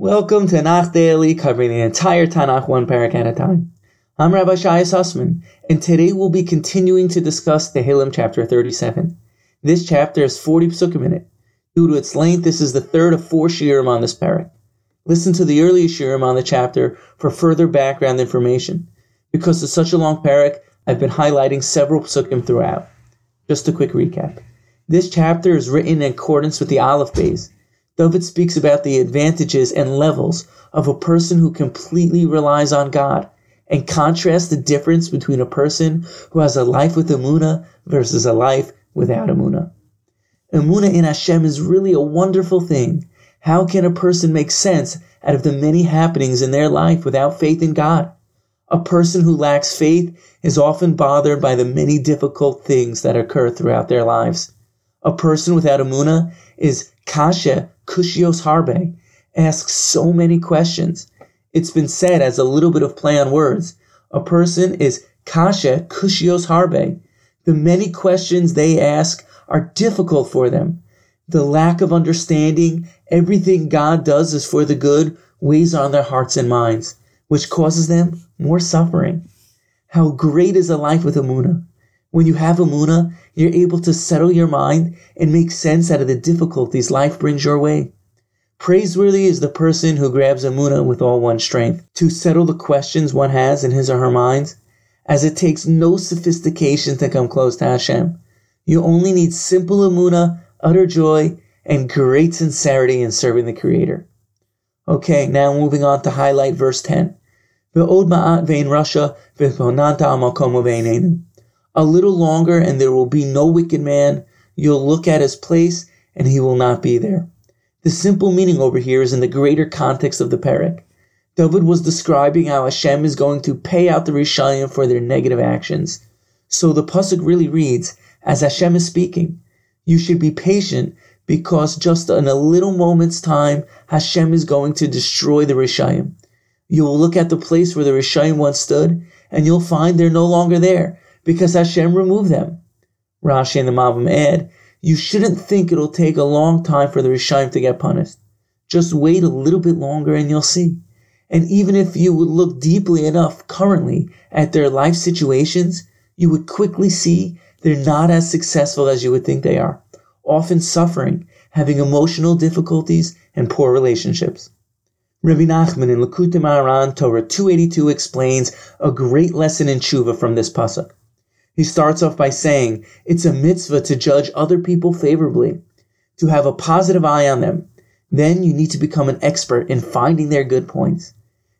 Welcome to Tanakh Daily, covering the entire Tanakh one parak at a time. I'm Rabbi Shaya Sussman, and today we'll be continuing to discuss the Tehillim chapter 37. This chapter is 40 psukim in it. Due to its length, this is the third of four shiurim on this parak. Listen to the earlier shiurim on the chapter for further background information. Because it's such a long parak, I've been highlighting several psukim throughout. Just a quick recap. This chapter is written in accordance with the Aleph Beis, David speaks about the advantages and levels of a person who completely relies on God and contrasts the difference between a person who has a life with Amuna versus a life without Amuna. Amuna in Hashem is really a wonderful thing. How can a person make sense out of the many happenings in their life without faith in God? A person who lacks faith is often bothered by the many difficult things that occur throughout their lives. A person without Amuna is kasha Kushios Harbe asks so many questions. It's been said as a little bit of play on words. A person is Kasha Kushios Harbe. The many questions they ask are difficult for them. The lack of understanding, everything God does is for the good, weighs on their hearts and minds, which causes them more suffering. How great is a life with Amuna? When you have Amuna, you're able to settle your mind and make sense out of the difficulties life brings your way. Praiseworthy is the person who grabs Amuna with all one's strength to settle the questions one has in his or her mind, as it takes no sophistication to come close to Hashem. You only need simple Amuna, utter joy, and great sincerity in serving the Creator. Okay, now moving on to highlight verse 10. ma'at vein rasha a little longer and there will be no wicked man. You'll look at his place and he will not be there. The simple meaning over here is in the greater context of the parak. David was describing how Hashem is going to pay out the Rishayim for their negative actions. So the pasuk really reads, as Hashem is speaking, you should be patient because just in a little moment's time, Hashem is going to destroy the Rishayim. You will look at the place where the Rishayim once stood, and you'll find they're no longer there because Hashem removed them. Rashi and the Malbim add, you shouldn't think it'll take a long time for the Rishayim to get punished. Just wait a little bit longer and you'll see. And even if you would look deeply enough currently at their life situations, you would quickly see they're not as successful as you would think they are, often suffering, having emotional difficulties and poor relationships. Rabbi Nachman in Lakutim Moharan Torah 282 explains a great lesson in tshuva from this pasuk. He starts off by saying it's a mitzvah to judge other people favorably, to have a positive eye on them. Then you need to become an expert in finding their good points.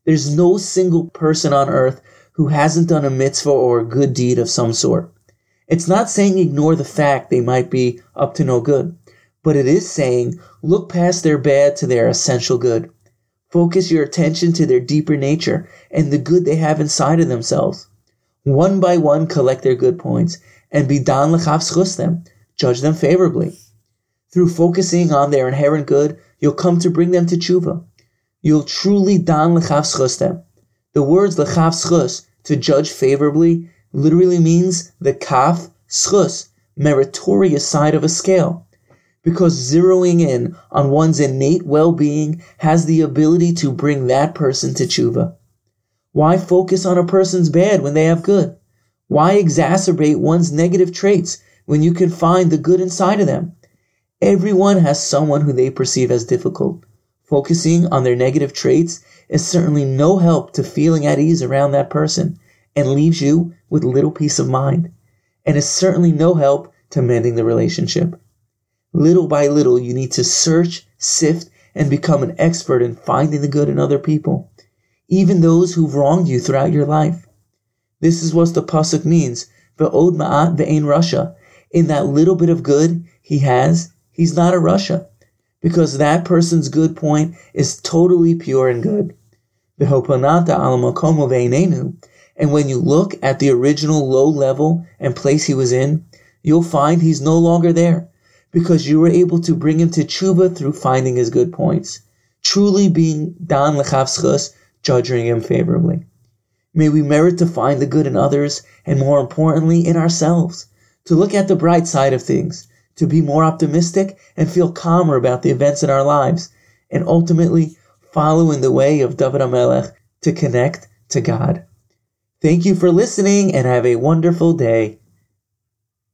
There's no single person on earth who hasn't done a mitzvah or a good deed of some sort. It's not saying ignore the fact they might be up to no good, but it is saying look past their bad to their essential good. Focus your attention to their deeper nature and the good they have inside of themselves one by one collect their good points, and be dan lechav them, judge them favorably. Through focusing on their inherent good, you'll come to bring them to tshuva. You'll truly dan lechav them. The words lechav to judge favorably, literally means the kaf schus, meritorious side of a scale. Because zeroing in on one's innate well-being has the ability to bring that person to tshuva. Why focus on a person's bad when they have good? Why exacerbate one's negative traits when you can find the good inside of them? Everyone has someone who they perceive as difficult. Focusing on their negative traits is certainly no help to feeling at ease around that person and leaves you with little peace of mind, and is certainly no help to mending the relationship. Little by little, you need to search, sift, and become an expert in finding the good in other people even those who've wronged you throughout your life. This is what the pasuk means. Ve'od ma'at ve'ein rasha. In that little bit of good he has, he's not a rasha. Because that person's good point is totally pure and good. Ve'hopanata alamakomo ve'inenu. And when you look at the original low level and place he was in, you'll find he's no longer there. Because you were able to bring him to tshuva through finding his good points. Truly being dan lechavschus judging him favorably. May we merit to find the good in others, and more importantly, in ourselves, to look at the bright side of things, to be more optimistic and feel calmer about the events in our lives, and ultimately follow in the way of David HaMelech to connect to God. Thank you for listening and have a wonderful day.